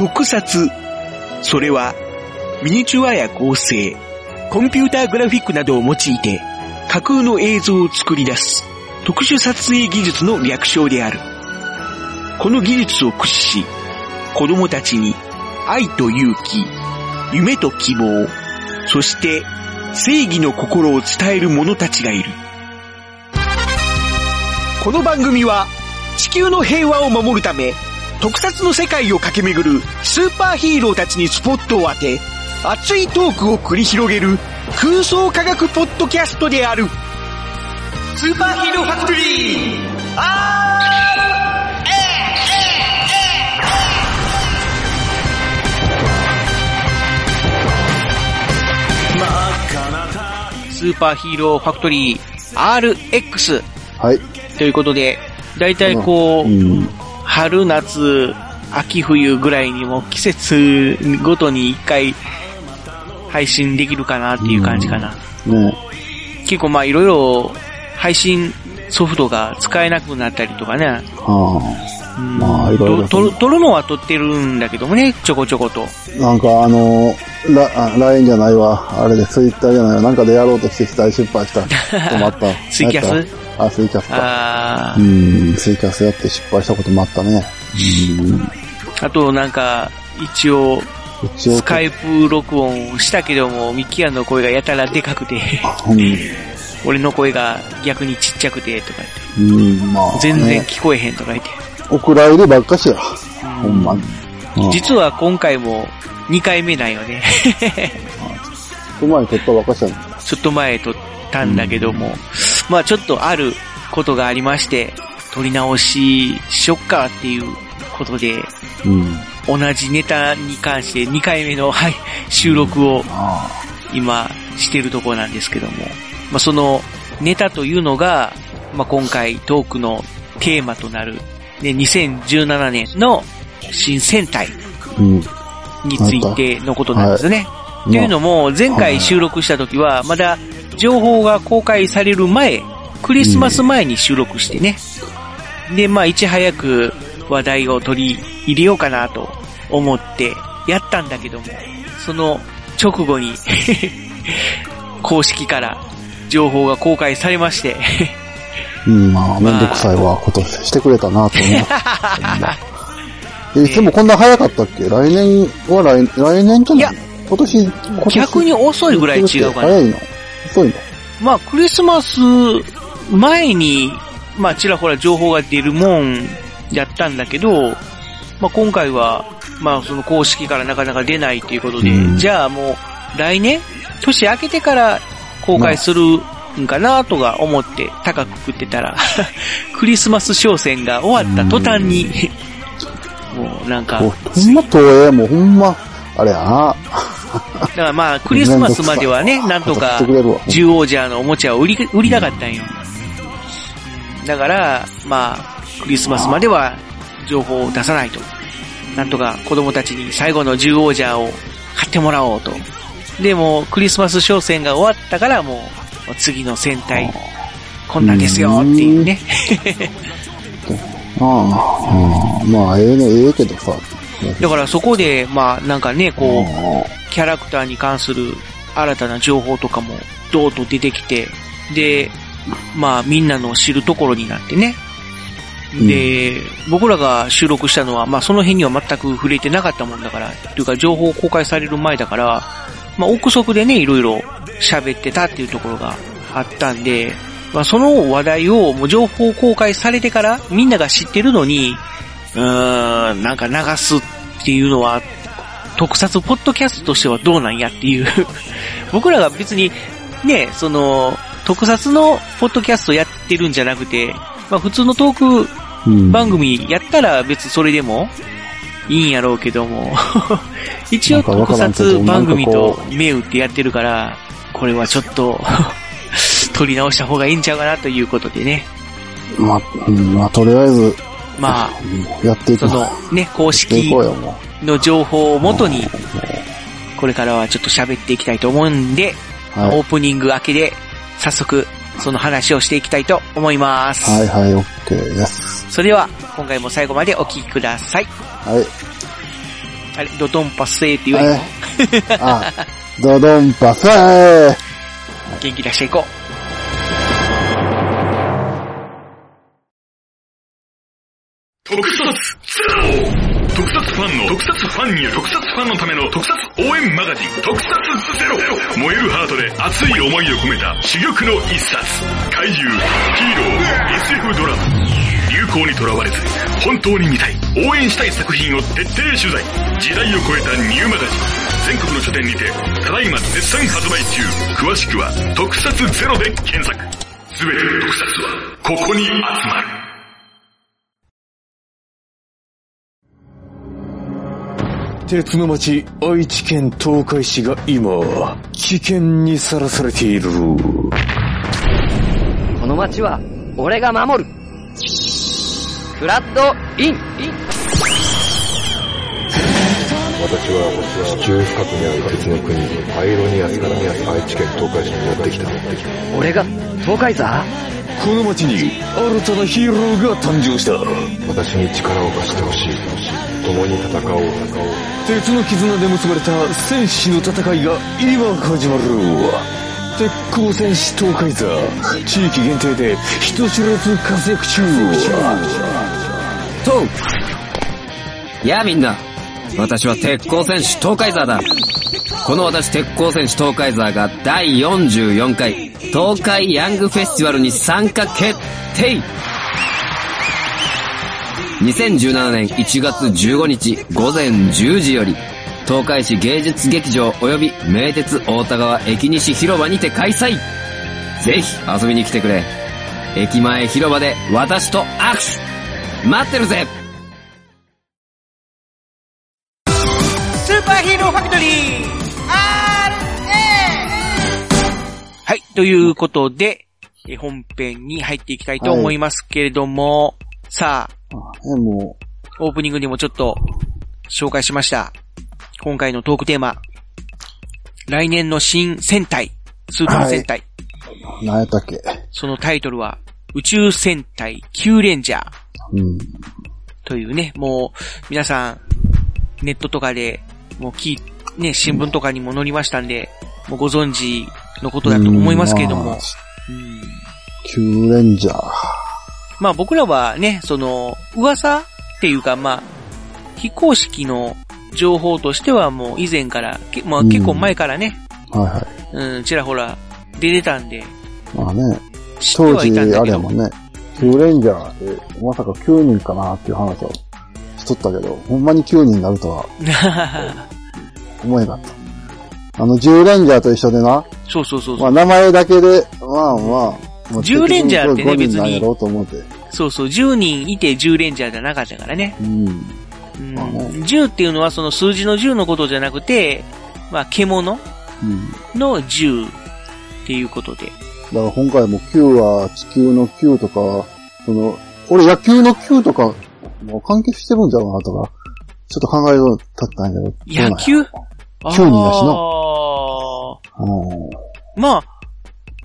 特撮。それは、ミニチュアや合成、コンピューターグラフィックなどを用いて、架空の映像を作り出す、特殊撮影技術の略称である。この技術を駆使し、子供たちに愛と勇気、夢と希望、そして正義の心を伝える者たちがいる。この番組は地球の平和を守るため、特撮の世界を駆け巡るスーパーヒーローたちにスポットを当て、熱いトークを繰り広げる空想科学ポッドキャストである。スーパーヒーローファクトリーあスーパーヒーローファクトリー RX はい。ということで、だいたいこう、うん。春、夏、秋、冬ぐらいにも季節ごとに一回配信できるかなっていう感じかな。ね結構まあいろいろ配信ソフトが使えなくなったりとかね。はうんまあいろいろと撮るのは撮ってるんだけどもね、ちょこちょこと。あ。なんかあの、ラ、あ LINE じゃないわ。あれでツイッターじゃないわ。なんかでやろうとして大失敗した。止まった。ツイキャス？あ、ツイキャスか。あうーん、ツイキャスやって失敗したこともあったね。うん。あとなんか、一応、一応、スカイプ録音したけども、ミキアンの声がやたらでかくて、うん、俺の声が逆にちっちゃくて、とか言って、うん、まあ、全然ね。聞こえへんとか言って。お蔵入りばっかしや。ほんまに。うん。実は今回も2回目なんよね。うまい撮ったばっかしやね。ちょっと前撮ったんだけども、まあちょっとあることがありまして、撮り直ししよっかっていうことで、うん。同じネタに関して2回目の、はい、収録をあ今してるところなんですけども、まあそのネタというのが、まあ今回トークのテーマとなる、ね、2017年の新戦隊。についてのことなんですね。いというのも、前回収録した時は、まだ情報が公開される前、クリスマス前に収録してね。で、まあ、いち早く話題を取り入れようかなと思ってやったんだけども、その直後に、公式から情報が公開されまして、うん、まあ、めんどくさいわ、ことしてくれたなと思う。ほんまえいつもこんな早かったっけ？来年は来、来年じゃないい今年、今年逆に遅いぐらい違うかな。早いの？遅いの？まあ、クリスマス前に、まあ、ちらほら情報が出るもんやったんだけど、まあ、今回は、まあ、その公式からなかなか出ないということで、うん。じゃあもう、来年？年明けてから公開するんかなとか思って高く食ってたら、クリスマス商戦が終わった途端に、もうなんか、ほんま東映もほんま、あれやな。だからまあ、クリスマスまではね、なんとかしてくれるわ、獣王者のおもちゃを売り、売りたかったんよ。だから、まあ、クリスマスまでは情報を出さないと。なんとか子供たちに最後の獣王者を買ってもらおうと。でも、クリスマス商戦が終わったからもう、次の戦隊、こんなんですよっていうね。ああ、うんまあ、ええね、ええけどさ。だからそこで、まあなんかね、こう、うキャラクターに関する新たな情報とかも、どーっと出てきて、で、まあみんなの知るところになってね。で、僕らが収録したのは、まあその辺には全く触れてなかったもんだから、というか情報公開される前だから、まあ憶測でね、いろいろ喋ってたっていうところがあったんで、まあその話題をもう情報公開されてからみんなが知ってるのに、うーん、なんか流すっていうのは、特撮ポッドキャストとしてはどうなんやっていう。僕らが別に、ね、その、特撮のポッドキャストやってるんじゃなくて、まあ普通のトークん番組やったら別にそれでもいいんやろうけども、一応特撮番組と銘打ってやってるから、これはちょっと、取り直した方がいいんちゃうかなということでね。まあ、うんまあ、とりあえず、まあ、うんやっていくそのね、公式の情報をもとに、う。これからはちょっと喋っていきたいと思うんで、はいオープニング明けで、早速、その話をしていきたいと思います。はいはい、オッケーです。それでは、今回も最後までお聞きください。はい。あれ、ドドンパスエーって言わへんのえあ、ドドンパス。ー元気出していこ特撮ゼロ特撮ファンの特撮ファンに特撮ファンのための特撮応援マガジン。特撮ゼロ。燃えるハートで熱い思いを込めた珠玉の一冊。怪獣、ヒーロー、SF ドラマ。流行にとらわれず本当に見たい応援したい作品を徹底取材。時代を超えたニューマガジン。全国の書店にてただいま絶賛発売中。詳しくは特撮ゼロで検索。すべての特撮はここに集まる。鉄の町、愛知県東海市が今、危険にさらされている。この街は俺が守るフラッドイン。私は地中深くにある鉄の国パイロニアスから愛知県東海市にやってきた。俺が東海座？この町に新たなヒーローが誕生した。私に力を貸してほしい。共に戦おう。鉄の絆で結ばれた戦士の戦いが今始まる。鉄鋼戦士東海座。地域限定で人知らず活躍中。とやあみんな私は鉄鋼戦士東海座だこの私鉄鋼戦士東海座が第44回東海ヤングフェスティバルに参加決定2017年1月15日午前10時より東海市芸術劇場及び名鉄大田川駅西広場にて開催ぜひ遊びに来てくれ駅前広場で私と握手待ってるぜスーパーヒーローファクトリー !RA! はい、ということで、え本編に入っていきたいと思いますけれども、さあ、え、もオープニングにもちょっと紹介しました。今回のトークテーマ。来年の新戦隊、スーパー戦隊。う、何やったっけ？そのタイトルは、宇宙戦隊キューレンジャーうん。というね、もう、皆さん、ネットとかで、もうき、ね、新聞とかにも載りましたんで、もうご存知のことだと思いますけれどもうんキューレンジャー。まあ僕らはね、その、噂っていうかまあ、非公式の情報としてはもう以前から、けまあうん結構前からね、はいはい。うん、ちらほら出てたんで、まあね、当はい時あれやも。んね、キューレンジャーって、まさか9人かなっていう話をしとったけど、ほんまに9人になるとは 思えなかった。あの、10レンジャーと一緒でな、そうそうそうそう。まあ名前だけで、まあまあ、まあ10レンジャーってね結局5人なん別に。そうそう、10人いて10レンジャーじゃなかったからね。うん。うん、まあね10っていうのはその数字の10のことじゃなくて、まあ獣うん。の10っていうことで。だから今回も9は地球の9とか、その、俺野球の9とか、もう関係してるんじゃうかなとか、ちょっと考えようだったんやけど。野球？9人やしなあ。ま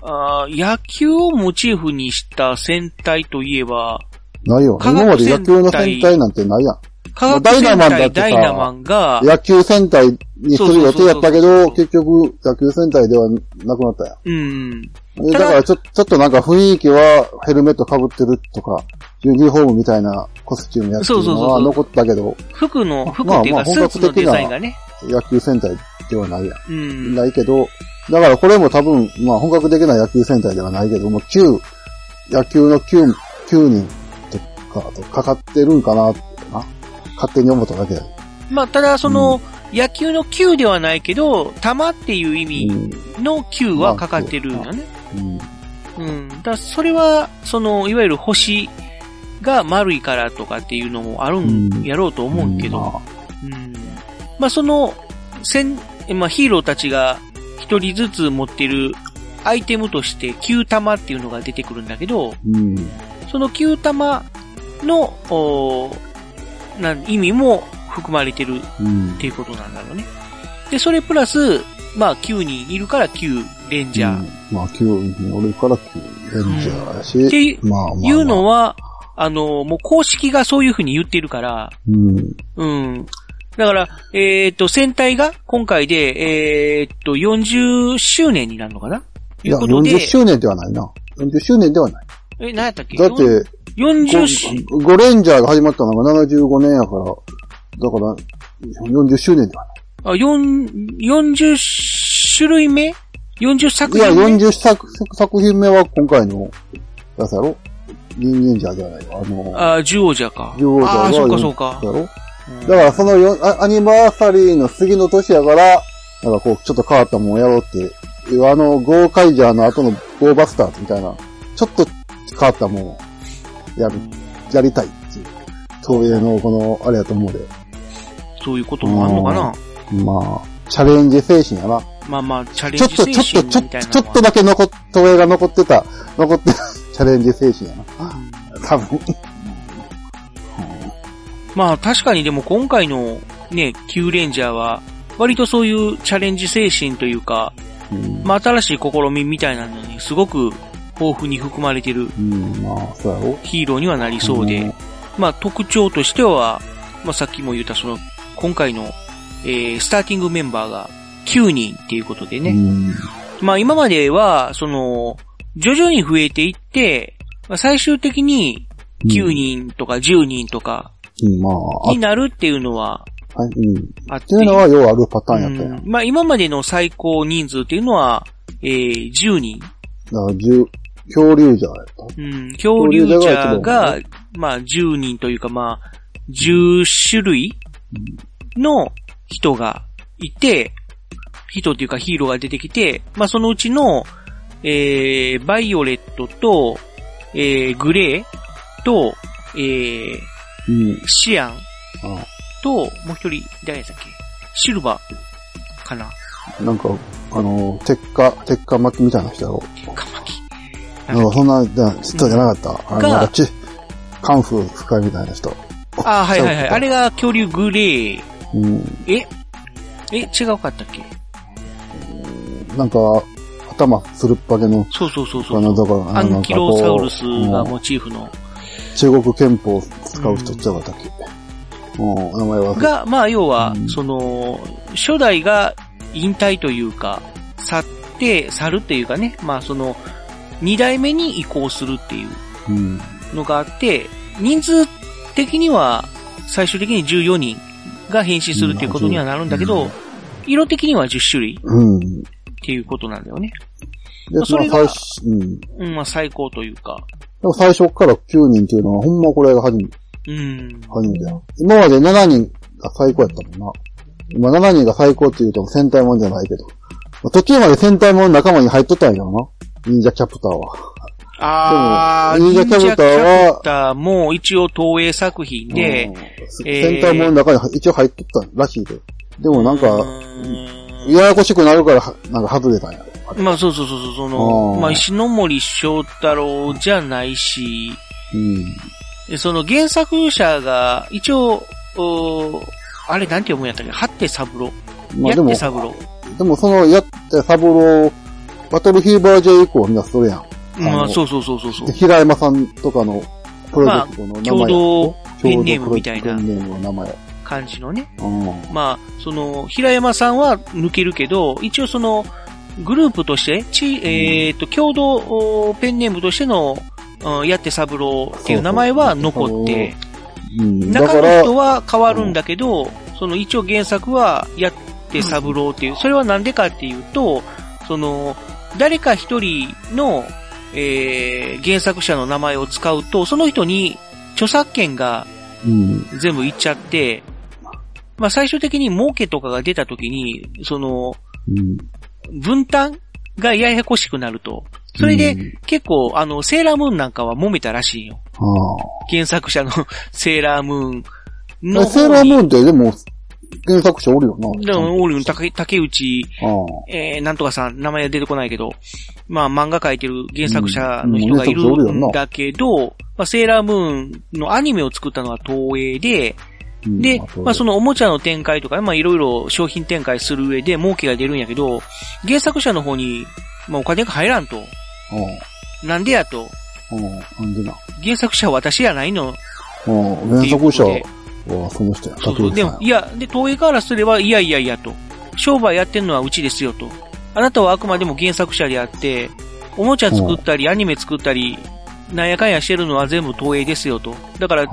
あ、あー野球をモチーフにした戦隊といえば、ないよ。今まで野球の戦隊なんてないやん。科学ダイナ戦マンだってさ隊ダイナマンが、野球戦隊にする予定やったけど、結局野球戦隊ではなくなったやうん。ん。でただだからちょ、ちょっとなんか雰囲気はヘルメット被ってるとか、ユニフォームみたいなコスチュームやってるのは残ったけど、服の、服っていうか、まあまあスーツのデザインがね。野球戦隊ではないやん。うん。ないけど、だからこれも多分、まあ本格的な野球戦隊ではないけども、9、野球の9、9人とかとかかってるんかな。勝手に思っただけだよ。まあ、ただ、その、野球の球ではないけど、玉っていう意味の球はかかってるよね。うん。うん。だから、それは、その、いわゆる星が丸いからとかっていうのもあるんやろうと思うけど、まうん。まあ、その、戦、まあ、ヒーローたちが一人ずつ持ってるアイテムとして、球玉っていうのが出てくるんだけど、うん。その球玉の、なん意味も含まれてるうんっ。ていうことなんだろうね。で、それプラス、まあ、9人いるから9レンジャー。うんまあ、9、俺から9レンジャーやし、っていうまあまあ、まあ。いうのは、あの、もう公式がそういうふうに言ってるから、うん。うん。だから、えっ、と、戦隊が今回で、えっ、と、40周年になるのかな？といや、いうことで、40周年ではないな。40周年ではない。え、何やったっけ？だって、40し、ゴレンジャーが始まったのが75年やから、だから、40周年ではない。あ、4、40種類目 ?40 作品目いや、40作作品目は今回のやつやろ人間じゃではないよ。あの、あ、獣王者か。獣王者がああ、そうかそうか。やろだからそのよアニバーサリーの次の年やから、なんかこう、ちょっと変わったもんやろうって、あの、ゴーカイジャーの後のゴーバスターズみたいな、ちょっと変わったもんやる、やりたいっていう。東映のこの、あれやと思うで。そういうこともあんのかな？まあ、チャレンジ精神やな。まあまあ、チャレンちょっと、ちょっと、ジ精神ちょみたいなのは。ちょっとだけ残っ、東映が残ってた、残ってたチャレンジ精神やな。多分。まあ確かにでも今回のね、キューレンジャーは、割とそういうチャレンジ精神というか、うん、まあ新しい試みみたいなのにすごく豊富に含まれてる。ヒーローにはなりそうで、んまあ特徴としては、まあさっきも言ったその、今回の、えー、スターティングメンバーが9人っていうことでね。うん。まあ今までは、その、徐々に増えていって、まあ、最終的に9人とか10人とかになるっていうのはあ、はい、うん。っあってていうのは、要はあるパターンやったうんまあ今までの最高人数っていうのは、えー、10人。ら、十、恐竜じゃやった。うん、恐竜者恐竜者がまあ10人というかまあ、10種類の人がいて、人っていうかヒーローが出てきて、まあそのうちの、えー、バイオレットと、えー、グレーと、えー、うん。シアンあと、もう一人、誰だっけ？シルバーかななんか、あの、鉄火、鉄火巻きみたいな人やろ。カマキ。なんか、そんな、じゃ人じゃなかった？あの、がなんかち、カンフー深いみたいな人。あーはいはいはい。あれが恐竜グレー。うん。え？え、違うかったっけ？なんか、頭つるっぱげの、そうそうそうそう。あの、だから、アンキロサウルスがうんモチーフの。中国憲法を使う人ちゃうかったっけ？うん、名前は。が、まあ要はう、んその、初代が引退というか、去って、去るっていうかね、まあその、二代目に移行するっていううん。のがあって、人数的には最終的に14人が変身するっていうことにはなるんだけうどん、色的には10種類うん。っていうことなんだよね。で、それがうん。でうん、まあ最高というか。も最初から9人っていうのは、ほんまこれが初めて、うん。初めてや。今まで7人が最高やったもんな。今7人が最高って言うと戦隊もんじゃないけど。まあ途中まで戦隊もん仲間に入っとったんやろな。忍者キャプターは。あー、でも忍者キャプ忍者キャプターはターも一応東映作品でうん、えー戦隊もんの中に一応入っとったらしいで。でもなんか、ややこしくなるから、はなんか外れたんやろ。まあそうそうそうそう、そのあ、ーまあ石ノ森章太郎じゃないし、うん。でその原作者が一応、おあれなんて読むんやったっけ？ハッテサブロ。やって、サブロ。でもその、やってサブロー、バトルフィーバー J 以降はみんなそれやん。まあのそうそうそうそうそうで。平山さんとかのプロジェクトの名前やろ、共同ペンネームみたいな。感じのね。うん。まあ、その、平山さんは抜けるけど、一応その、グループとして、ち、えっ、と、共同おペンネームとしての、うん、やってサブローっていう名前は残って、うん。だ中の人は変わるんだけど、その一応原作はやってサブローっていう、それはなんでかっていうと、その、誰か一人の、えー、原作者の名前を使うと、その人に著作権がうん。全部いっちゃって、まあ最終的に儲けとかが出た時に、その、うん。分担がややこしくなると。それで、うん結構、あの、セーラームーンなんかは揉めたらしいよ。あ原作者の セーラームーンあ。のえセーラームーンンってでも、原作者おるよな。でも、オールの竹竹内。えー、なんとかさん、名前は出てこないけど、まあ漫画描いてる原作者の人がいるうんだけど、まあセーラームーンのアニメを作ったのは東映で、うんで、まあその、のおもちゃの展開とか、まあいろいろ商品展開する上で儲けが出るんやけど、原作者の方に、まあお金が入らんと。あなんでやと。なんでな。原作者は私やないの。原作者わあ、その人や。そうそう。でも、いや、で、東映からすれば、いやいやいやと。商売やってんのはうちですよと。あなたはあくまでも原作者であって、おもちゃ作ったり、アニメ作ったり、なんやかんやしてるのは全部東映ですよと。だから、あ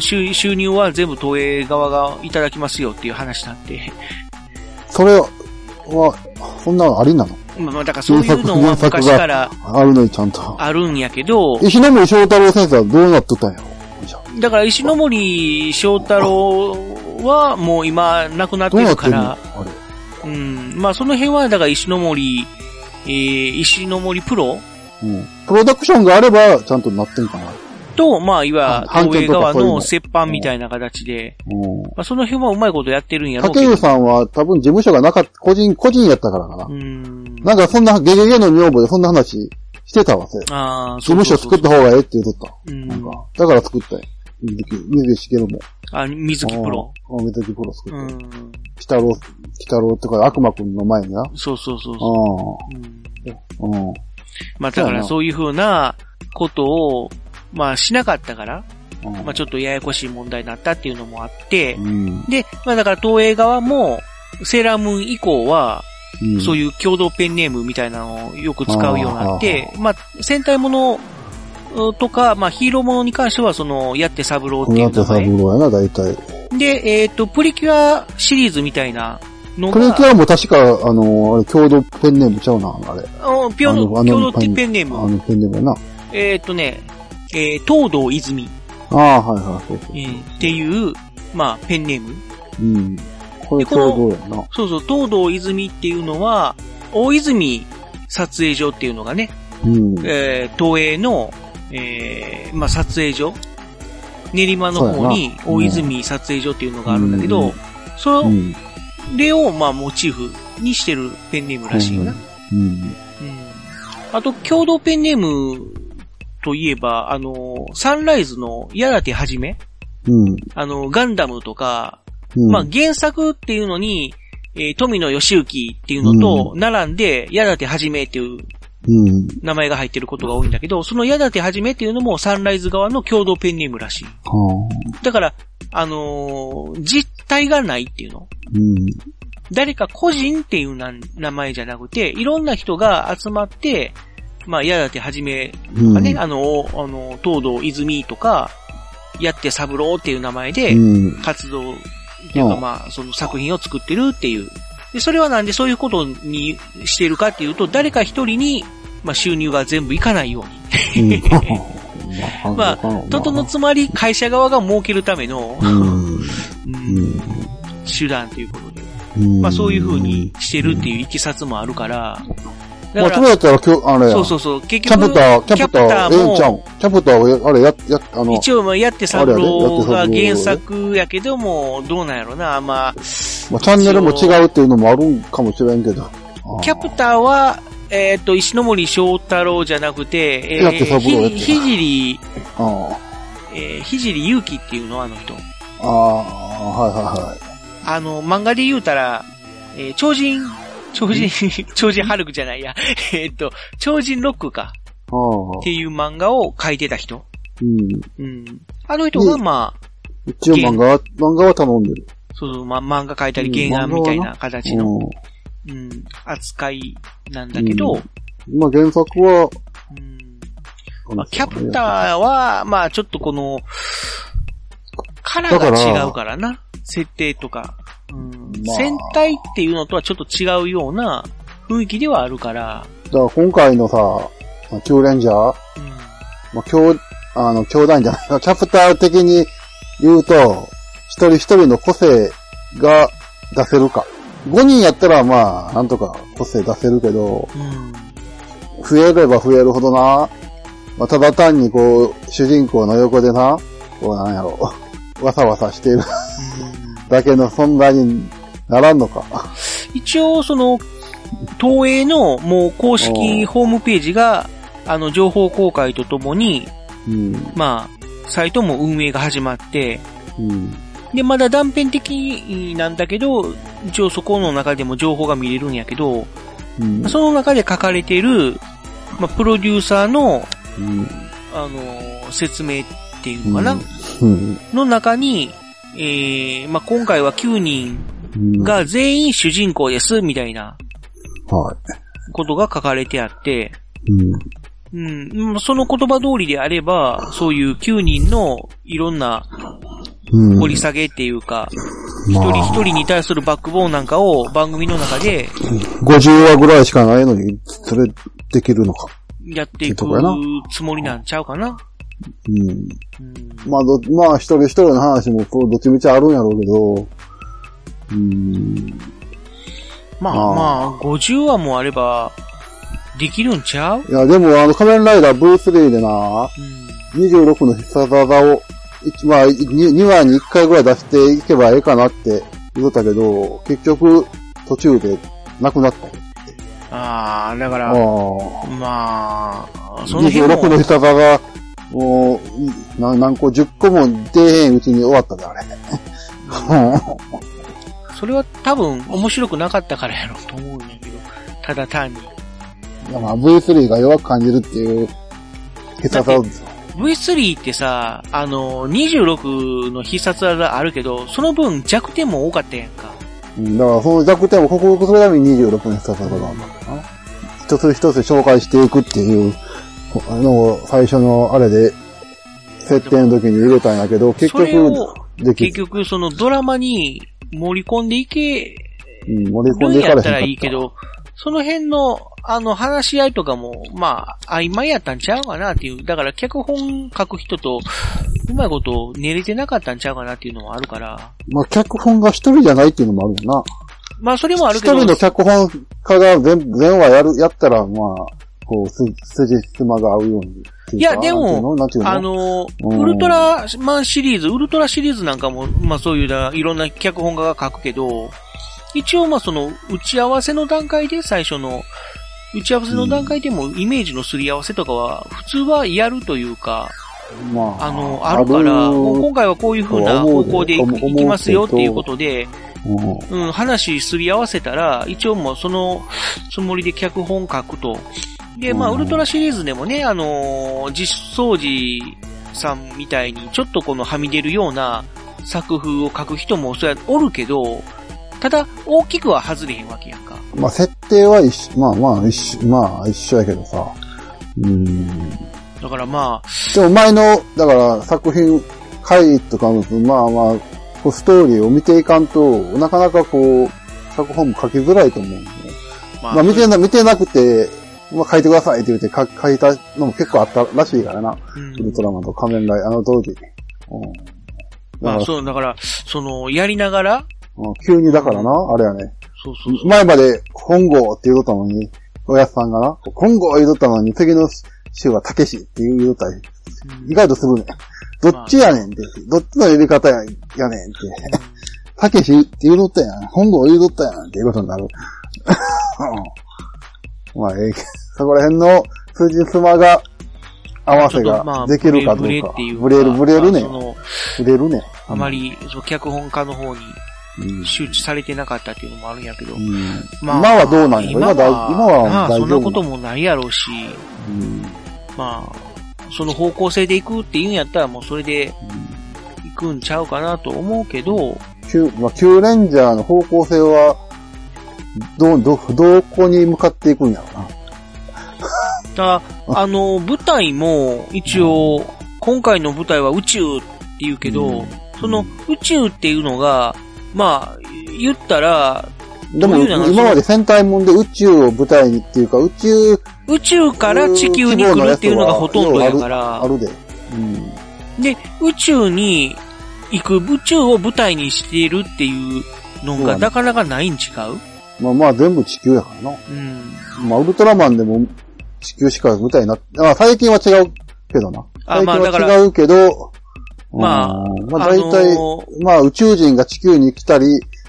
収収入は全部東映側がいただきますよっていう話なんで。それは、そんなのありなの？まあまあ、だからそういうのは昔からあるのにちゃんと。あるんやけど、石ノ森章太郎先生はどうなっとったんやろ？だから石ノ森章太郎はもう今亡くなってるから。うん。まあその辺は、だから石ノ森、えー、石ノ森プロ？うん。プロダクションがあれば、ちゃんとなってんかな。と、まあ、いわはゆる東映側の折半みたいな形で、うん。まあ、その辺はうまいことやってるんやろうけど。竹内さんは多分事務所がなかった、個人、個人やったからかな。うん。なんかそんな、ゲゲゲの女房でそんな話してたわせ。事ああ、務所作った方がええって言うとった。うんだから作ったんや。水木、水木しげるも。あ、水木プロ。ああ。水木プロ作った。うん。北郎、北郎ってか悪魔くんの前にな。そうそうそうそあう。うんあ。うん。まあ、だからそういうふうなことを、まあ、しなかったから、うんまあ、ちょっとややこしい問題になったっていうのもあって、うん。で、まあ、だから東映側も、セーラームーン以降は、うん。そういう共同ペンネームみたいなのをよく使うようになってあ、まあ、戦隊ものとか、まあ、ヒーローものに関しては、その、やって三郎っていうこの後サ名前。ブローやな、大体。で、えっ、と、プリキュアシリーズみたいなのプレキュが、アも確か、あの、あれ、共同ペンネームちゃうな、あれ。あピョの、あの共同ペンネーム。あの、ペンネームやな。えっ、とね、えー、東堂泉、ああ、はいはい、そうそうえ。ーっていう、まあ、ペンネーム。うん。これ共同やな。そうそう、東堂泉っていうのは、大泉撮影所っていうのがね、うん。えー東映の、えーまあ、撮影所？練馬の方に大泉撮影所っていうのがあるんだけうどん、そうん。れを、まあ、モチーフにしてるペンネームらしいよな。うん。うんあと、共同ペンネームといえば、あの、サンライズの矢立はじめ、うん。あの、ガンダムとか、うん。まあ、原作っていうのに、えー富野義行っていうのと、並んで、矢立はじめっていううん。名前が入ってることが多いんだけど、その矢立はじめっていうのもサンライズ側の共同ペンネームらしい。はだから、あのー実体がないっていうの。うん。誰か個人っていうな名前じゃなくて、いろんな人が集まって、まあ、矢立はじめうん。がね、あの、あの、東堂泉とか、やって三郎っていう名前でうん。活動っていうか、うんまあ、その作品を作ってるっていう。で、それはなんでそういうことにしてるかっていうと、誰か一人に、まあ、収入が全部いかないように。うん。まあ、ととのつまり会社側が儲けるための、うん。手段ということで。うん。まあそういう風にしてるっていういきさつもあるから、だまあ、そうやったら今日、あれや。そうそうそう、結キャ局、プター、キャプター、えちゃん。キャプターをや、あれ、や、や、あの、一応、まあ、やって三郎が原作やけども、どうなんやろな、まあ、まあ、チャンネルも違うっていうのもあるんかもしれんけど。キャプターは、えっ、と、石ノ森章太郎じゃなくて、えやって三郎やってひ、ひじり。えー、ひじりゆうきっていうの、あの人。ああ、はいはいはい。あの、漫画で言うたら、えー超人、超人、超人ハルクじゃないや。えっと、超人ロックか。ああっ。ていう漫画を描いてた人。うん。うん。あの人が、うんまあ、一応漫画は、漫画は頼んでる。そうま、漫画描いたりうん原案みたいな形の、ううん、扱いなんだけど、ん。まあ原作は、うん。まあ、キャプターは、まあちょっとこの、カラーが違うからな。設定とか。うん。まあ戦隊っていうのとはちょっと違うような雰囲気ではあるから、だから今回のさ、まあキューレンジャー、うん。まあ、兄、あの、兄弟じゃない。か、キャプター的に言うと、一人一人の個性が出せるか。5人やったらまあ、なんとか個性出せるけど、うん増えれば増えるほどな、まあ、ただ単にこう、主人公の横でな、こうなんやろ、わさわさしているうんだけの存在にならんのか。一応、その、東映のもう公お式うホームページが、あの、情報公開とともに、うん。まあ、サイトも運営が始まって、うん。で、まだ断片的なんだけど、一応そこの中でも情報が見れるんやけど、うん。その中で書かれている、まあ、プロデューサーの、うん。あのー説明っていうのかな、うん。の中に、えー、まあ、今回は9人うんが全員主人公です、みたいなはことが書かれてあって、い。うん。その言葉通りであれば、そういう9人のいろんなうん。掘り下げっていうか、一、まあ人一人に対するバックボーンなんかを番組の中で50話ぐらいしかないのに、それできるのか。やっていくつもりなんちゃうかな。うん。うんまあ、ど、まあ、一人一人の話も、こう、どっちみちあるんやろうけど、うん。まあまあ、50話もあれば、できるんちゃう？いや、でも、あの、仮面ライダーブース3でな、うん。26の必殺技を、一まあ、2, 話に1回ぐらい出していけばええかなって言ってたけど、結局、途中でなくなったよ。ああ、だから、ああ。まあ、その辺26のも必、殺技、もう、な何個、10個も出えへんうちに終わったで、あれ。それは多分面白くなかったからやろうと思うんだけど、ただ単に。まあ、V3 が弱く感じるっていう必殺技ですよ。V3 ってさ、あの、26の必殺技あるけど、その分弱点も多かったやんか。うんだから、その弱点を克服するために26の必殺技があるんだな。一つ一つ紹介していくっていうのを最初のあれで、設定の時に入れたんやけど、結局、結局そのドラマに盛り込んでいけうん、盛り込んでいかれへんかったらいいけど、その辺の、あの、話し合いとかも、まあ、曖昧やったんちゃうかなっていう。だから、脚本書く人と、うまいこと練れてなかったんちゃうかなっていうのもあるから。まあ、脚本が一人じゃないっていうのもあるよな。まあ、それもあるけど、一人の脚本家が全部、全話やる、やったら、まあ、こう、す、筋妻が合うようにいうか。いやでもの？あ、のうんウルトラマンシリーズ、ウルトラシリーズなんかも、まあそういうだ、いろんな脚本家が書くけど、一応まあその、打ち合わせの段階で最初の、打ち合わせの段階でもイメージのすり合わせとかは、普通はやるというか、まあ、あの、あるから、もう今回はこういう風な方向でいく思ういきますよっていうことで、うんうん、話すり合わせたら、一応もうそのつもりで脚本書くと。で、まあ、うんウルトラシリーズでもね、あのー実相寺さんみたいに、ちょっとこのはみ出るような作風を書く人も、それはおるけど、ただ、大きくは外れへんわけやんか。まあ、設定は一緒、まあまあ、一緒、まあ、一緒やけどさ。うん。だからまでも前の、だから作品、回とかの、まあまあ、こうストーリーを見ていかんと、なかなかこう、作本も書きづらいと思うんで、ね。あ、まあ、まあ見てな、見てなくて、まあ書いてくださいって言って書書いたのも結構あったらしいからな。うんウルトラマンと仮面ライダー、あの当時。うん。まあ、そう、だから、その、やりながら、うん急にだからな、あれやね。そうそうそう。前まで本郷って言うとったのに、おやすさんがな、本郷言うとったのに、次の週はたけしって言うとったり、意外とするね。どっちやねんって。どっちの呼び方ややねんって。たけしって言うとったやん。本郷言うとったやんっていうことになる。う んまあ、ええそこら辺の筋妻が合わせができるかどうか。っていうかブレる、ブレるねブレるね。あまり、脚本家の方にうん。周知されてなかったっていうのもあるんやけど。うん。今はどうなんやろ？今は、今は大丈夫そんなこともないやろうし、うん。まあ、その方向性で行くっていうんやったらもうそれで行くんちゃうかなと思うけど、旧、まあ、旧レンジャーの方向性は、ど、ど、どこに向かっていくんやろな？ただ、あの、舞台も一応、今回の舞台は宇宙って言うけど、うん。その宇宙っていうのが、まあ、言ったら、でも、今まで戦隊もんで宇宙を舞台にっていうか、宇宙宇宙から地球に来るっていうのがほとんどやかあら、るで。うん。で、宇宙に行く、宇宙を舞台にしているっていうのがなかなかないん違う？まあまあ全部地球やからな。うん。まあウルトラマンでも地球しか舞台になって、まあ最近は違うけどな。あまあだからは違うけど、まあうん。まあ大体、あのまあ宇宙人が地球に来たり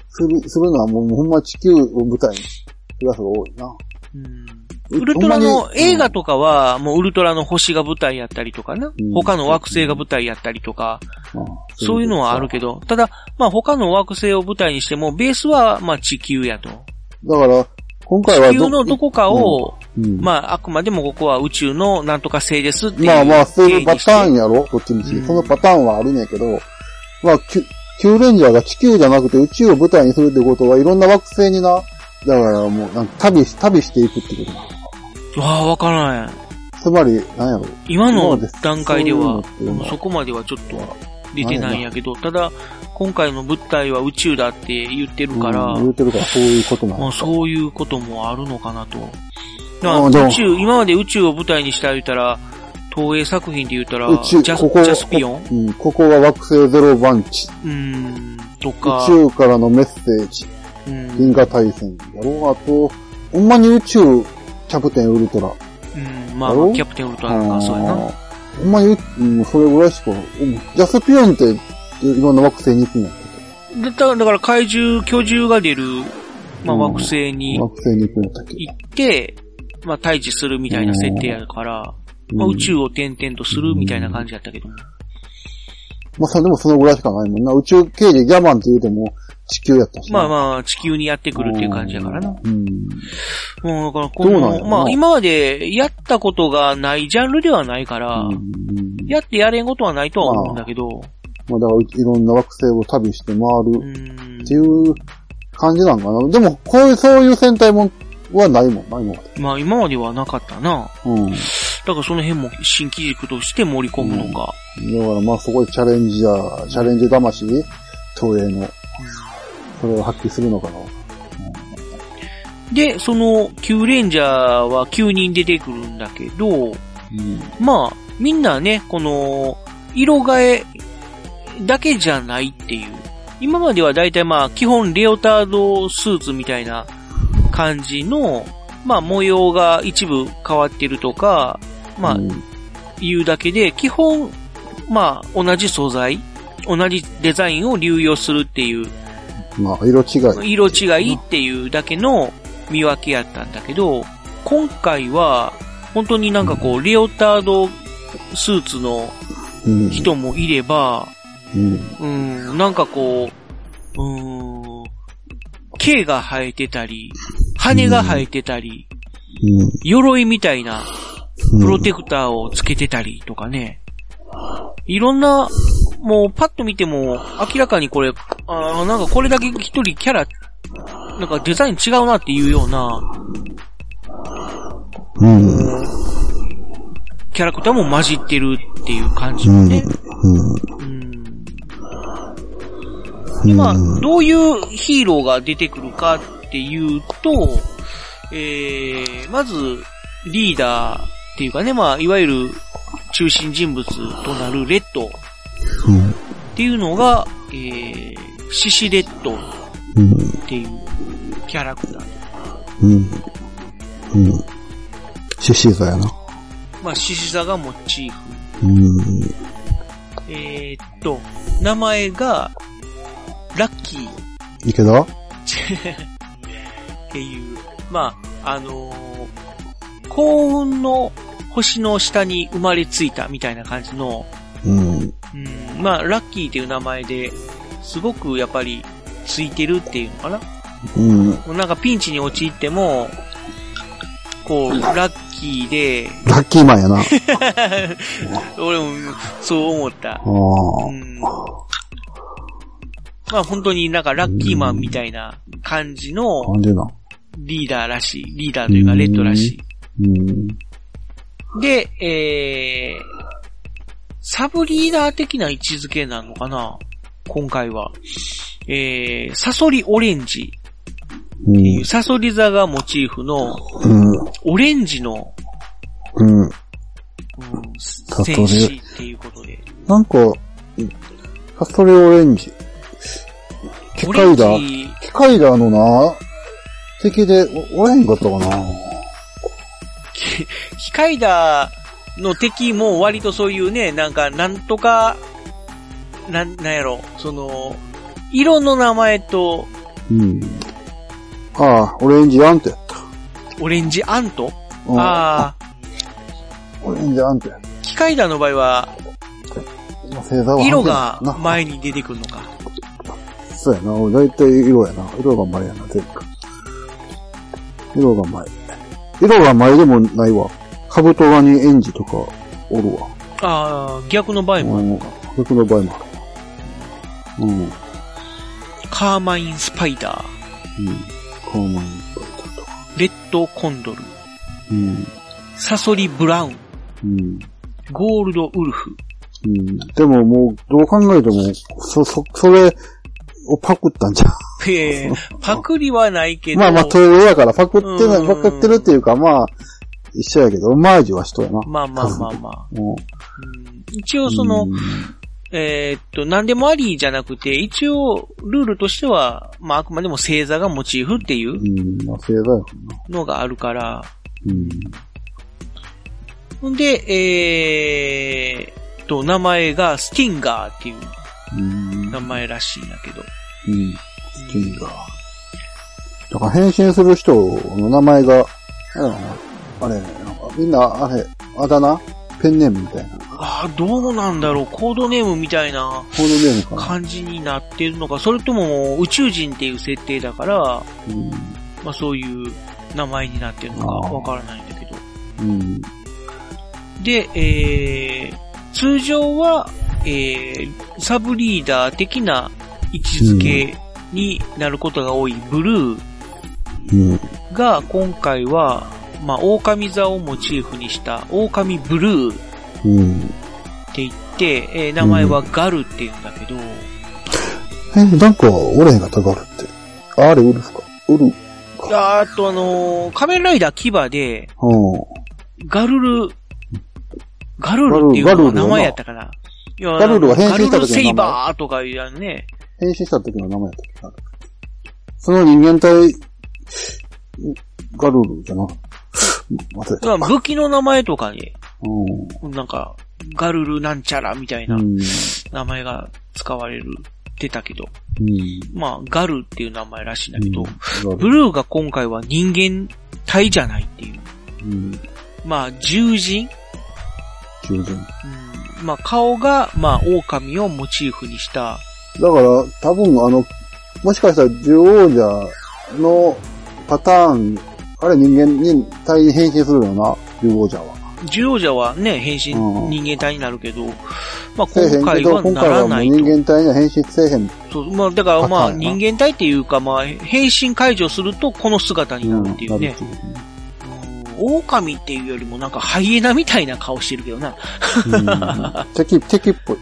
する、するのはもうほんま地球を舞台にするやつが多いな。うん。ウルトラの映画とかは、もうウルトラの星が舞台やったりとかな。うん。他の惑星が舞台やったりとか、まあそういうのはあるけど、ただ、まあ他の惑星を舞台にしても、ベースはまあ地球やと。だから、今回は地球のどこかを、うんまああくまでもここは宇宙のなんとか星ですっていう。まあまあ、そういうパターンや。やろどっちみち。うんそのパターンはあるんやけど、まあ、きゅ Q レンジャーが地球じゃなくて宇宙を舞台にするってことは、いろんな惑星にな、だからもう、旅し、旅していくってことなのか。わあ、わからない。つまり、なんやろ。今の段階ではそこまではちょっと出てないんやけど、ただ、今回の物体は宇宙だって言ってるから、うん言うてるからそういうことなまあの。そういうこともあるのかなと。あでもだから宇宙、今まで宇宙を舞台にした言ったら、東映作品で言ったら、宇宙、ジャスここ、ジャスピオン？うん、ここが惑星ゼロ番地。うーん、と宇か、宙からのメッセージ。うん、銀河大戦やろう。あと、ほんまに宇宙、キャプテンウルトラ。うん、まあキャプテンウルトラなんかそうやな。ほんまに、うん、それぐらいしか、うんジャスピオンって、いろんな惑星に行くんやだから、だから怪獣、巨獣が出る、まあうん惑星けにど。惑星に行くんやったっけ？行って、まあ対峙するみたいな設定やから、まあ宇宙を転々とするみたいな感じやったけども。まあ、そでもそのぐらいしかないもんな。宇宙刑事ギャマンって言うても地球やったしな。まあまあ、地球にやってくるっていう感じやからな。うん。もうだからこの、まあ今までやったことがないジャンルではないから、うん。やってやれんことはないとは思うんだけど、まあ、だから、いろんな惑星を旅して回うるんっていう感じなんかな。でも、こういう、そういう戦隊もんはないもんな、今まで。まあ今まではなかったな。うん。だだからその辺も新機軸として盛り込むのか。から、まあ、そこでチャレンジャー、チャレンジ魂、東映の、それを発揮するのかな。で、その、Q レンジャーは9人出てくるんだけど、うん。まあ、みんなね、この、色替えだけじゃないっていう。今まではだいたいまあ、基本レオタードスーツみたいな感じの、まあ模様が一部変わってるとか、まあうん言うだけで、基本、まあ同じ素材、同じデザインを流用するっていう、まあ、色違い。色違いっていうだけの見分けやったんだけど、今回は、本当になんかこう、レオタードスーツのうん。人もいれば、うん。うん、なんかこう、うん、毛が生えてたり、羽が生えてたり、うん。鎧みたいなうん。プロテクターをつけてたりとかね。いろんな、もうパッと見ても明らかにこれ、あーなんかこれだけ一人キャラ、なんかデザイン違うなっていうようなうん。キャラクターも混じってるっていう感じうん。のね。うん。うんで、まあ、どういうヒーローが出てくるかっていうと、えー、まず、リーダーっていうかね、まあ、いわゆる中心人物となるレッドっ。ていうのが、えー、シシレッドっ。ていうキャラクター。うん。うん。獅子座やな。まあ、獅子座がモチーフ。うん。えー、っと、名前が、ラッキー。池田っていう、まあ、あのー幸運の星の下に生まれついたみたいな感じの、うん。うん、まあ、ラッキーっていう名前で、すごくやっぱりついてるっていうのかな。うん。なんかピンチに陥っても、こう、ラッキーで、ラッキーマンやな。あ 俺もそう思った。あ。うんまあ本当になんかラッキーマンみたいな感じのなんでな。リーダーらしい。リーダーというかレッドらしうん。い。で、えー、サブリーダー的な位置づけなのかな？今回は。えー、サソリオレンジう。っていうんサソリ座がモチーフのうん。オレンジの、うん。うん、戦士っていうことで。なんか、サソリオレンジ。機オレン械だ。ジ、機械だのな、敵でおおらへんかったかな。機械だの敵も割とそういうね、なんか、なんとか、なん、なんやろ、その、色の名前と、うん。ああ、オレンジアントやった。オレンジアント？うんああ、オレンジアントやった。機械だの場合は、色がな。前に出てくるのか。そうやな。だいたい色やな。色が前やな、全部。色が前。色が前でもないわ。カブトガニエンジとかおるわ。ああ、逆の場合もあるのか。僕の場合もある。うん。カーマインスパイダー、うん。コーマンレッドコンドル、うん。サソリブラウン、うん。ゴールドウルフ。うん。でももう、どう考えても、そ、そ、それをパクったんじゃん。へえ、パクリはないけど。まあまあ、東映やからパクってない、うんパクってるっていうか、まあ、一緒やけど、オマージュは人やな。まあまあまあまあ。もうん一応う。そのうん、えーっと、何でもありじゃなくて、一応、ルールとしては、まああくまでも星座がモチーフっていううん、まあ、正座や。のがあるから、うん。で、えーっと、名前がスティンガーっていううん。名前らしいんだけど。うん。スティンガー。だから変身する人の名前が、あれやな。んかみんな、あれ、あだ名？ペンネームみたいな。ああ、どうなんだろう、コードネームみたいな。感じになってるのか、それとも宇宙人っていう設定だから、うん。まあそういう名前になってるのかわからないんだけど。うん。で、えー、通常は、えー、サブリーダー的な位置づけになることが多いブルーうん。が今回は、まあ、狼座をモチーフにした狼ブルーっうん。て言って、えー名前はガルって言うんだけど、え、なんか、オレンがたがるって。ああれ、ウルフか？ウル。あーあとあのー仮面ライダー牙で、うん。ガルル、ガルルっていう名前やったかな。ガルルは変身した時の名前ガルルセイバーとかいうやんね。変身した時の名前やったっけ？なその人間体、ガルルじゃな。忘れた。まあ武器の名前とかに、うなんか、ガルルなんちゃらみたいなうん。名前が使われる、出たけど。うん。まあ、ガルっていう名前らしいんだけど、うん。ブルーが今回は人間体じゃないっていう。うん。まあ、獣人、中人。うん、まあ、顔が、まあ、狼をモチーフにした、だから、多分あの、もしかしたら獣王者のパターン、あれ人間に体に変身するよな、獣王者は。獣王者はね、変身、うん人間体になるけど、まあ、今回ど、はな今回はもうらないと。人間体には変身せえへん。そうまあ、だからまあ、人間体っていうか、まあ、変身解除すると、この姿になるっていうね。うんうん狼っていうよりもなんかハイエナみたいな顔してるけどな。うん敵、敵っぽい。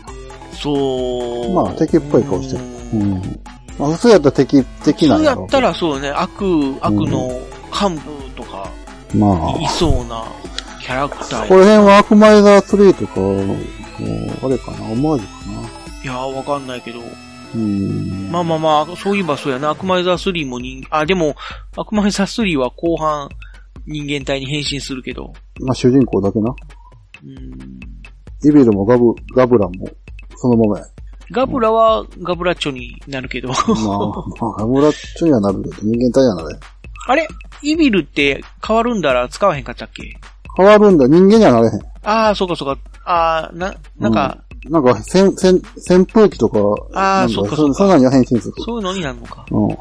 そう。まあ敵っぽい顔してるうんうん。まあ普通やったら敵、敵なん普通やったらそうね、悪、悪の幹部とか、まあい、そうなキャラクターこや。の辺はアクマイザー3とか、もう、あれかな、オマージュかな。いやー、わかんないけど。うん。まあまあまあ、そういえばそうやな。アクマイザー3も人、あ、でも、アクマイザー3は後半、人間体に変身するけど。まあ主人公だけな。うん。イビルもガブ、ガブラも、そのままや。ガブラはガブラッチョになるけど。まあ、まあ、ガブラッチョにはなるけど、人間体やなれ。あれ？イビルって変わるんだら使わへんかったっけ？変わるんだ、人間にはなれへん。ああ、そうかそうか。ああ、な、なんか、なんか、扇、扇、扇風機とか、あーなんそっかそっかそんなには変身する。そういうのになるのか。うん。うん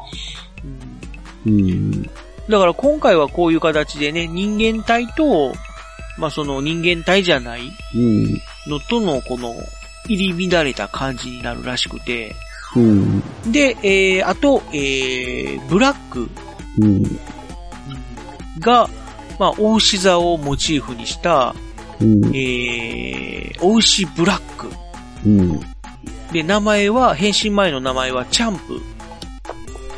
うん。だから今回はこういう形でね、人間体と、まあその人間体じゃないうん。のとのこの入り乱れた感じになるらしくて、うん。で、えー、あと、えー、ブラックうん。が、まあ、お牛座をモチーフにした、うん。えー、お牛ブラック。うん。で、名前は、変身前の名前はチャンプっ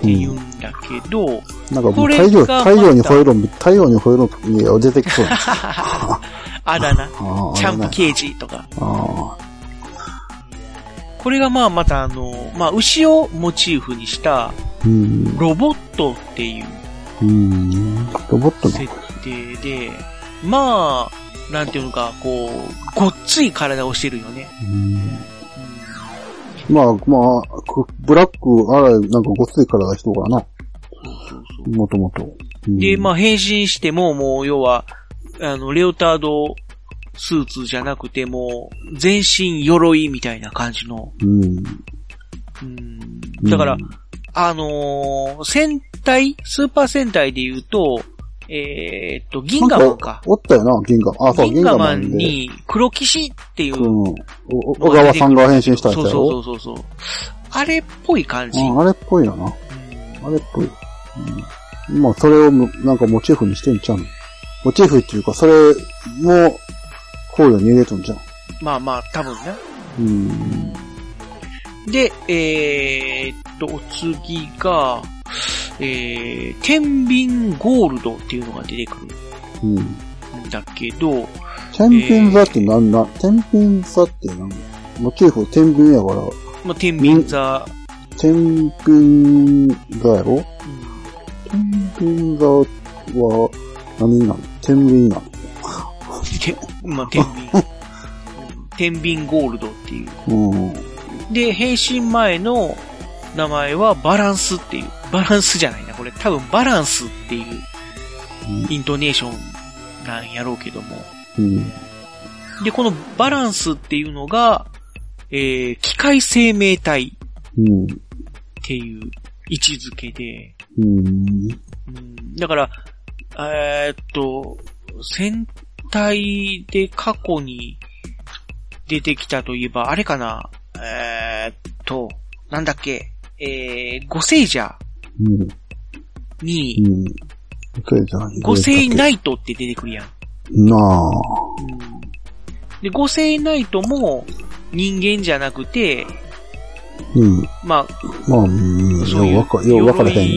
て言うんだけど、なんかもこれう太陽、が太陽に吠えろ、太陽に吠えろに出てきそうな。あだ名、あーチャンプあ刑事とか。あこれがまあまたあの、まあ牛をモチーフにした。ロボットっていううん。ロボット設の。定で、まあ、なんていうのか、こう、ごっつい体をしてるよね。うんまあ、まあ、くブラック、あら、なんかごっつい体の人かな。もともと。うんで、まあ変身しても、もう要は、あの、レオタードスーツじゃなくて、もう、全身鎧みたいな感じの。うん。うんだから、うんあのー戦隊、スーパー戦隊で言うと、えーっと、銀河マンか。おったよな、銀河。あ、そう、銀銀河マン。に黒騎士っていう、うん。小川さんが変身したやつそう？やろそうそうそうそう。あれっぽい感じ。うん、あれっぽいよな。あれっぽい。うん。まあ、それをむなんかモチーフにしてんちゃうの？モチーフっていうか、それも、考慮に入れとんじゃん。まあまあ、多分ね。うん。で、えーっと、お次が、えー、天秤ゴールドっていうのが出てくるうん。んだけど、天秤座ってなんな、天秤座ってなんモチーフ天秤やから、まあ、天秤座、天秤座やろ？うん。天秤座は、何なの？天秤なの？て まあ、天秤。うん天秤ゴールドっていう。うん。で、変身前の名前はバランスっていう。バランスじゃないな。これ多分バランスっていうイントネーションなんやろうけども。うん。で、このバランスっていうのが、えー、機械生命体うん。っていう位置づけで、うん。うん、だから、えーっと、戦隊で過去に出てきたといえば、あれかな？えーっと、なんだっけ？えー、五星者うん。に。五星ナイトって出てくるやん。なあ。うんで、五星ナイトも人間じゃなくて、うん。まあ、まあ、うん。そういうよわからへん。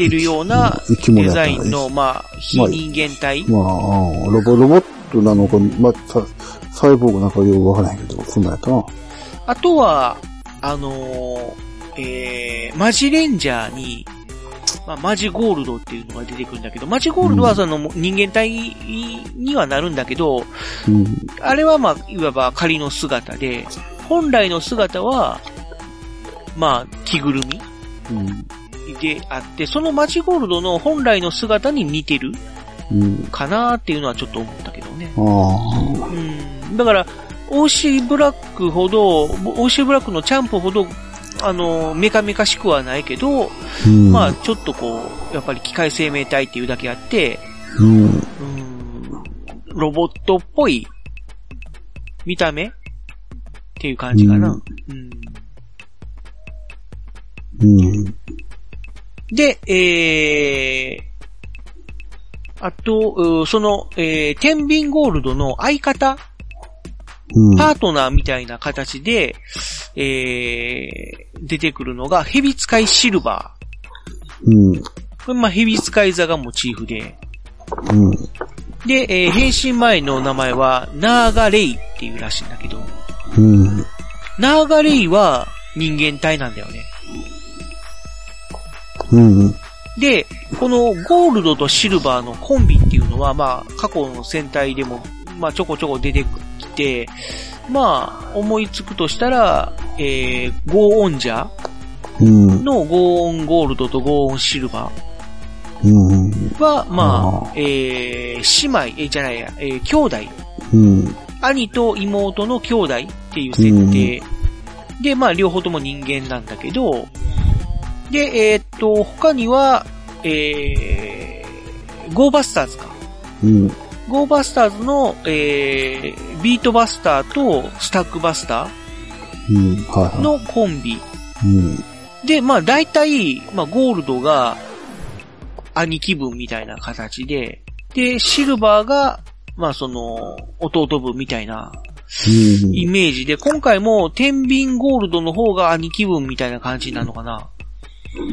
てるようなデザインの、まあ、非人間体。まあ、うんロボ、ロボットなのか、まあ、ササイボーグなんかようわからへんけど、そんなんやったな。あとは、あのーえー、マジレンジャーに、まあ、マジゴールドっていうのが出てくるんだけど、マジゴールドはその人間体にはなるんだけど、うん。あれはまあ、いわば仮の姿で、本来の姿は、まあ、着ぐるみうん。であって、そのマジゴールドの本来の姿に似てるうん。かなっていうのはちょっと思ったけどね。うん。だから、OC ブラックほど、OC ブラックのチャンプほど、あの、メカメカしくはないけど、うん。まあ、ちょっとこう、やっぱり機械生命体っていうだけあって、うん。うん、ロボットっぽい見た目っていう感じかな。うんうんうん。で、えー、あと、うその、えー、天秤ゴールドの相方、うん。パートナーみたいな形で、えー、出てくるのが、ヘビ使いシルバうん。ー。これ、まあ、ヘビ使い座がモチーフで。うん。で、えー変身前の名前は、ナーガレイっていうらしいんだけど、うん。ナーガレイは人間体なんだよね。うん。で、このゴールドとシルバーのコンビっていうのは、まあ、過去の戦隊でも、まあ、ちょこちょこ出てきて、まあ、思いつくとしたら、えー、ゴーオンジャうん。のゴーオンゴールドとゴーオンシルバうん。ーは、まああ、えー、姉妹、えーじゃないや、えー、兄弟、うん。兄と妹の兄弟っていう設定。で、まあ、両方とも人間なんだけど、で、えーっと、他には、えー、ゴーバスターズか。うん。ゴーバスターズの、えー、ビートバスターとスタックバスタうん。はいはーのコンビ。い。うん。で、まあ大体、まあゴールドが兄貴分みたいな形で、で、シルバーが、まあその、弟分みたいなうん。イメージで、今回も天秤ゴールドの方が兄貴分みたいな感じなのかな。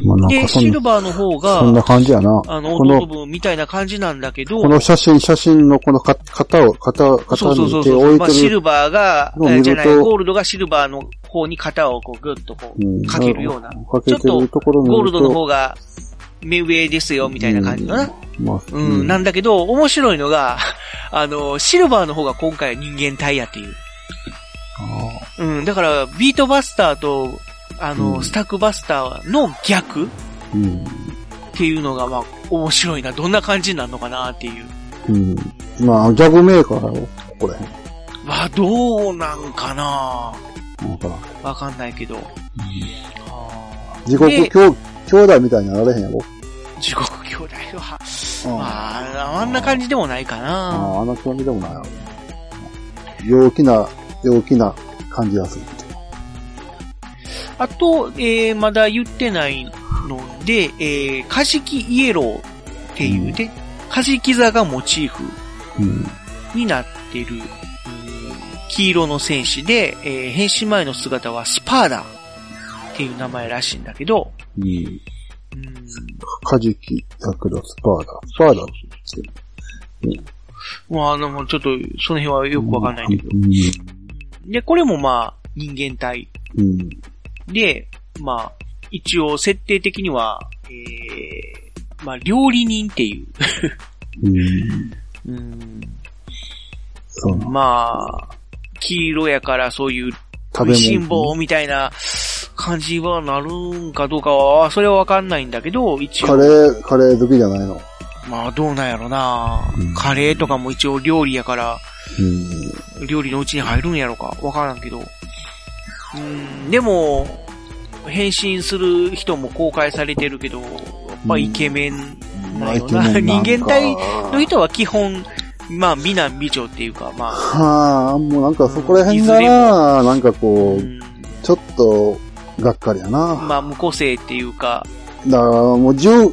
まあで、シルバーの方そんなが、感じやな。あの、弟分みたいな感じなんだけど、この写真、写真のこのか型を、型、型そうそうそうに手をそう。まあ、シ置いてる。ルバーが、じゃない、ゴールドがシルバーの方に肩をこうグッとこうんう、かけるような。かけてるところゴールドの方が、目上ですよ、みたいな感じのな。まあ、うん、なんだけど、面白いのが、あの、シルバーの方が今回は人間体やっていう。あうん、だから、ビートバスターと、あの、うんスタックバスターの逆うん。ていうのが、まあ、面白いな。どんな感じになるのかなっていう。うん。まあ、ギャグメーカーやろ、これ。は、どうなんかななんかな。わかんないけど。あー地獄で兄兄弟みたいになられへんやろ。地獄兄弟は、うんまあ、あんな感じでもないかあな。あ、あの興味でもないやろ。陽気な、陽気な感じがする。あと、えー、まだ言ってないので、えー、カジキイエローっていうね、カジキ座がモチーフうん。になってる、うん黄色の戦士で、えー変身前の姿はスパーダっていう名前らしいんだけど、うん。うんカジキ、ヤクロ、スパーダ。スパーダってまあ、あの、ちょっと、その辺はよくわかんないんだけど。うん。で、これもまあ、人間体うん。で、まあ、一応設定的には、えー、まあ、料理人っていう、うん。うん、そうな。まあ、黄色やからそういう食べしん物。坊みたいな感じはなるんかどうかは、それはわかんないんだけど、一応、カレー、カレー好きじゃないの？まあどうなんやろな、うんカレーとかも一応料理やから、うん。料理のうちに入るんやろかわからんけど。うん、でも、変身する人も公開されてるけど、やっぱイケメンなよな。イケメンな人間体の人は基本、まあ美男美女っていうか、まあ、はあ、もうなんかそこら辺がな、なんかこう、うんちょっと、がっかりやな。まあ無個性っていうか、だからもう十、えー、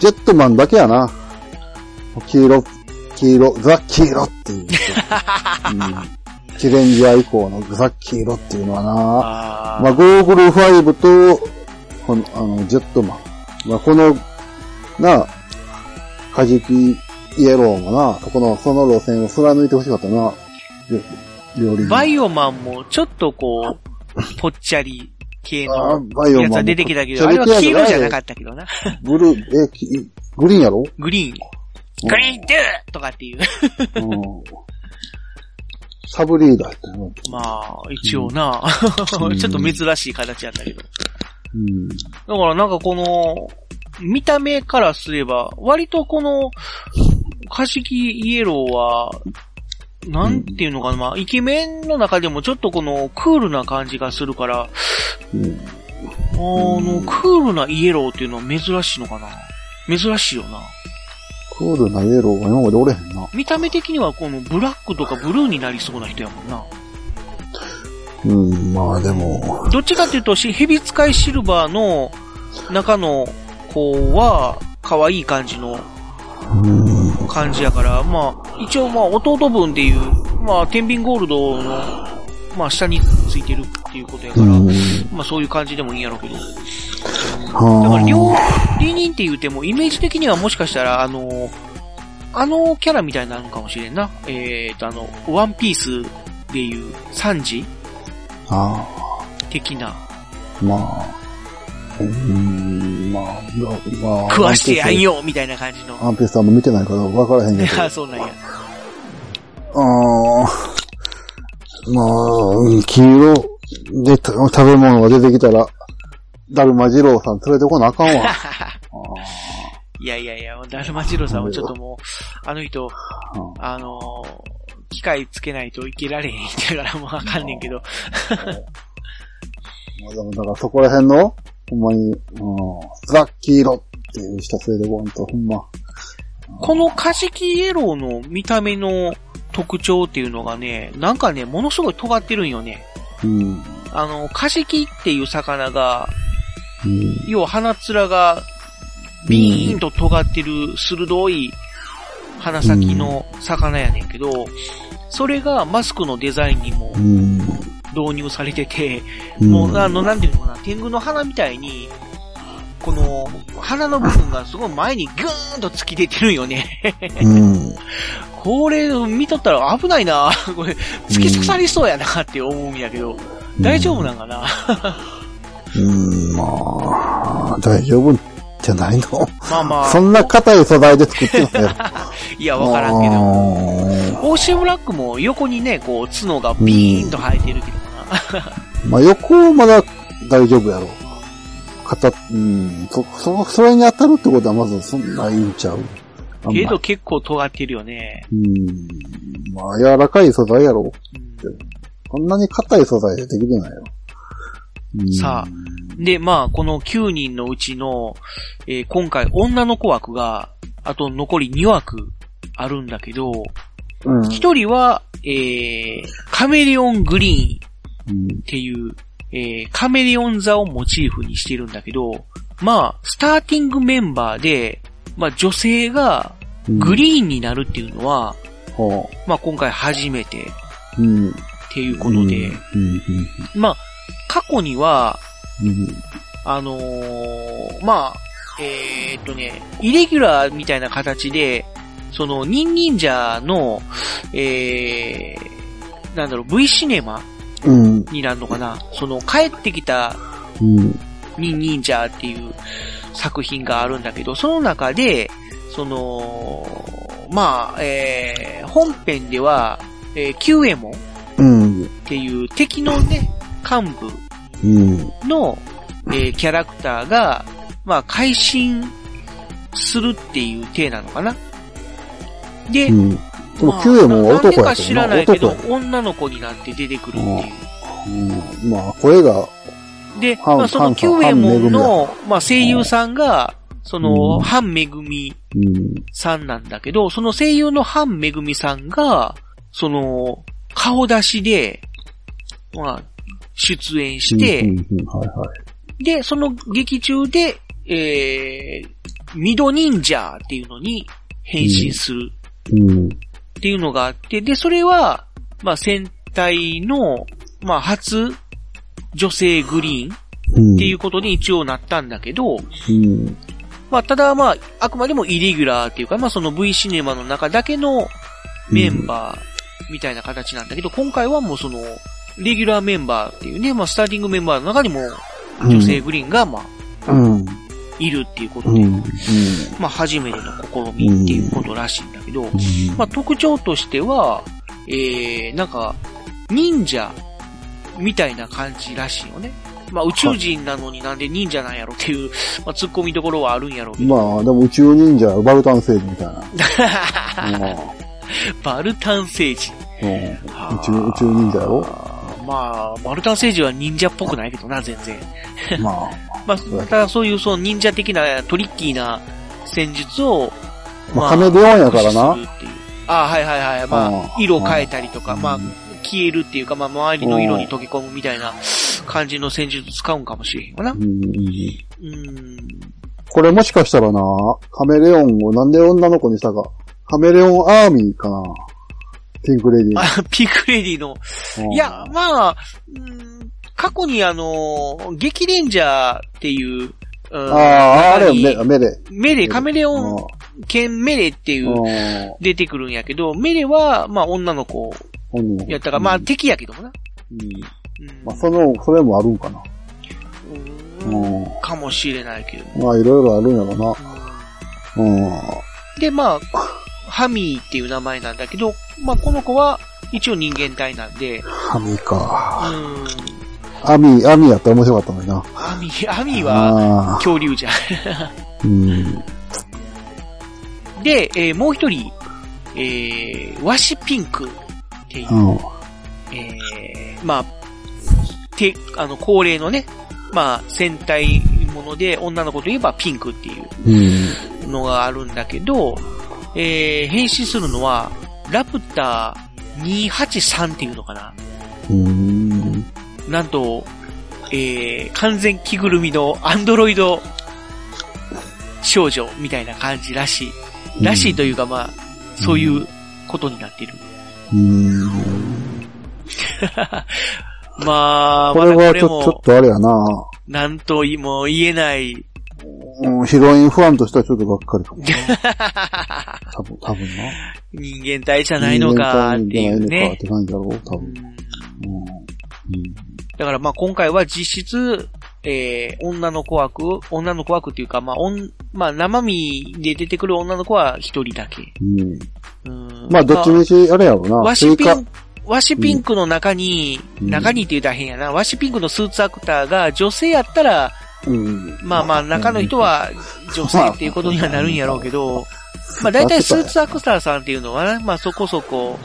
ジェットマンだけやな。黄色、黄色、ザ・黄色っていう。うん。チレンジャー以降のザ・黄色っていうのはな。あーまあ、ゴーグル5と、この、あの、ジェットマン。まあ、この、な、カジキイエローもな、この、その路線を貫いてほしかったな。料理人バイオマンもちょっとこう、ぽっちゃり系あのやつは出てきたけど、あれは黄色じゃなかったけどな。ブルー、え、きグリーンやろ？グリーン。グリーンドゥとかっていう。うん。サブリーダーやったよ。まあ、一応な、ちょっと珍しい形やったけど。うん。だからなんかこの、見た目からすれば、割とこの、カジキイエローは、なんていうのかな、まあ、イケメンの中でもちょっとこのクールな感じがするから、うん。あの、クールなイエローっていうのは珍しいのかな珍しいよな。クールなイエローは今までおれへんな。見た目的にはこのブラックとかブルーになりそうな人やもんな。うん、まあでも、どっちかっていうと、し蛇使いシルバーの中の子は、可愛い感じのうん。感じやから、まあ、一応まあ弟分でいう、まあ、天秤ゴールドの、まあ、下についてるっていうことやから、うん。まあそういう感じでもいいんやろうけど。だはから、料理人って言うても、イメージ的にはもしかしたら、あの、あのキャラみたいになるのかもしれんな。えーと、あの、ワンピースでいう、サンジあ。あ的な、あ。まあ。うん、まあ、まあ。食わしてやんよみたいな感じの。アンペスさんも見てないから分からへんけど。あ、そうなんや。ああ。まあ、うん黄色でた食べ物が出てきたら、ダルマジローさん連れてこなあかんわ。いやいやいや、ダルマジロさんはちょっともう、あの人、うんあのー機械つけないといけられへんだからもうわかんねんけど。まあでもだからそこら辺の、ほんまに、うん、ザ・黄色っていう人連れてこんと、ほんま。このカジキイエローの見た目の特徴っていうのがね、なんかね、ものすごい尖ってるんよね。うん。あの、カジキっていう魚が、うん。要は鼻面がビーンと尖ってる鋭い鼻先の魚やねんけど、それがマスクのデザインにもうん。導入されてて、うんもうあの、なんていうのかな、天狗の鼻みたいに、この、鼻の部分がすごい前にグーンと突き出てるんよね。うん。これ見とったら危ないなこれ、突き刺さりそうやなって思うんやけど、大丈夫なんかな？うん、まあ、大丈夫じゃないの？まあまあ、そんな硬い素材で作ってないよ。いや、わからんけど。ど。オーシャンブラックも横にね、こう、角がビーンと生えてるけどな。まあ横はまだ大丈夫やろ。肩、うん、そ、そ、それに当たるってことはまずそんないいんちゃう。けど結構尖ってるよね。うん。まあ柔らかい素材やろ。うんこんなに硬い素材でできてないよ。うんさで、まあ、この9人のうちの、えー今回女の子枠があと残り2枠あるんだけど、うん。一人は、えー、カメレオングリーンうんっていう、えー、カメレオン座をモチーフにしてるんだけど、まあ、スターティングメンバーで、まあ女性がグリーンになるっていうのは、ほまあ今回初めてっう。うん。ていうことで、うん。まあ、過去には、うん。あのーまあ、えーっとね、イレギュラーみたいな形で、その、ニンニンジャーの、えー、なんだろう、V シネマうん。になるのかなその、帰ってきたうん。ニンニンジャーっていう作品があるんだけど、その中で、その、まあ、えー、本編では、えー、キュウエモンっうん。ていう敵のね、幹部うん。の、えーキャラクターが、まあ、改心するっていう体なのかな。で、うん。でも、まあキュウエモンはなんでか男やけどな。知らないけど女の子になって出てくるっていう。うん。まあ、声が、で、まあ、そのハンキュウエモンの、まあ、声優さんが、その、うんハンめぐみうん。さんなんだけど、その声優のハンめぐみさんが、その、顔出しで、まあ、出演して、うんうんうんはいはい。で、その劇中で、えー、ミド忍者っていうのに変身するうん。っていうのがあって、で、それは、まあ、戦隊の、まあ、初女性グリーンっうん。ていうことに一応なったんだけど、うん。まあ、ただまあ、あくまでもイレギュラーっていうか、まあ、その V シネマの中だけのメンバーみたいな形なんだけど、今回はもうその、レギュラーメンバーっていうね、まあ、スターティングメンバーの中にも女性グリーンが、まあ、うん。いるっていうことで。まあ、初めての試みっていうことらしいんだけど、まあ、特徴としては、えー、なんか、忍者みたいな感じらしいよね。まあ、宇宙人なのになんで忍者なんやろっていう、まあ、突っ込みどころはあるんやろうけど。まあ、でも宇宙忍者、バルタン星人みたいな。バルタン星人。宇宙、宇宙忍者やろまあ、バルタン星人は忍者っぽくないけどな、全然。まあ、まあ、ただそういうその忍者的なトリッキーな戦術を、まあ、カメレオンやからなああ、はいはいはい。まうんあ、色変えたりとか、うんまあ、消えるっていうか、まあ、周りの色に溶け込むみたいな感じの戦術使うんかもしれへんわな。これもしかしたらな、カメレオンをなんで女の子にしたか。カメレオンアーミーかな。ピンクレディー。あ、ピンクレディの。うんいや、まあ、うん過去にあの、激レンジャーっていう、うんああ、あれよ、目、目で。メレ、カメレオン犬メレっていううん出てくるんやけど、メレは、まあ女の子うん。やったから、まあうん敵やけどもな。うんうんまあ、その、それもあるんかな。うんうんかもしれないけど。まあ、いろいろあるんやろな。うん。で、まあ、ハミーっていう名前なんだけど、まあこの子は一応人間体なんで、ハミか。うん、アミ、アミやったら面白かったのにな。アミー、アミーは恐竜じゃん。うん。で、えーもう一人、えー、ワシピンクっていう、うん。えー、まあ、て、あの、恒例のね、まあ、戦隊もので、女の子といえばピンクっていううん。のがあるんだけど、えー、変身するのは、ラプター283っていうのかなうん。なんと、えー、完全着ぐるみのアンドロイド少女みたいな感じらしい。らしいというか、まあ、そういうことになっている。うん。まあ、これはちょ、ちょっも、とあれやな。なんとも言えない。うん、ヒロインファンとしてはちょっとがっかりかもな。多分、多分な。人間体じゃないのかっていう人間体じゃないのかっね。て感じだろう、多分。うんうん。だからまあ今回は実質、えー、女の子枠、女の子枠っていうか、まあ、おん、まあ生身で出てくる女の子は一人だけ。うん。うんまあ、どっちみち、あれやろうな。ワシピン、ワシピンクの中に、うん中にって言うたら変やな。ワシピンクのスーツアクターが女性やったら、うん。まあまあ中の人は女性っていうことにはなるんやろうけど、まあ大体スーツアクターさんっていうのはね、まあそこそこ、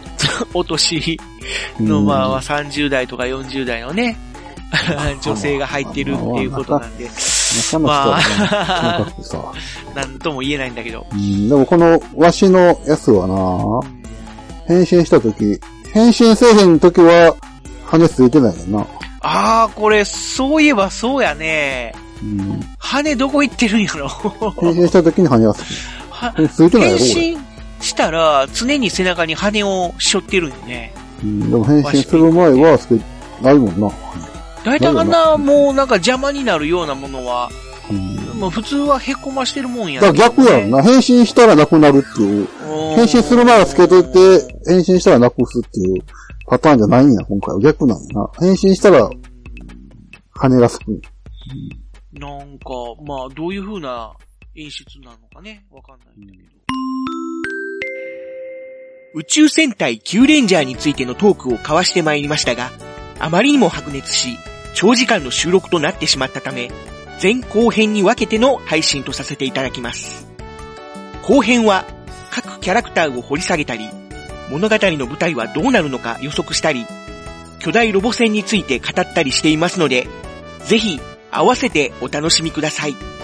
お年のまあ30代とか40代のね、女性が入ってるっていうことなんで、そんな人はね、細かくてさ。なんとも言えないんだけど。うん、でもこの、わしのやつはな、変身したとき、変身せえへんときは、羽ついてないねんな。あー、これ、そういえばそうやね。うん、羽どこ行ってるんやろ変身したときに羽。は。変身したら、常に背中に羽を背負ってるんよね。うん、でも変身する前はつけ、ないもんな。大体あんな、もうなんか邪魔になるようなものは、うん。もう普通は凹ましてるもんやだから逆やんな。変身したらなくなるっていう。変身する前はつけといて、変身したらなくすっていうパターンじゃないんや、今回は逆なんやな。変身したら、羽がつく。なんか、まあ、どういう風な演出なのかね、わかんないんだけど。宇宙戦隊キューレンジャーについてのトークを交わしてまいりましたが、あまりにも白熱し、長時間の収録となってしまったため、前後編に分けての配信とさせていただきます。後編は、各キャラクターを掘り下げたり、物語の舞台はどうなるのか予測したり、巨大ロボ戦について語ったりしていますので、ぜひ合わせてお楽しみください。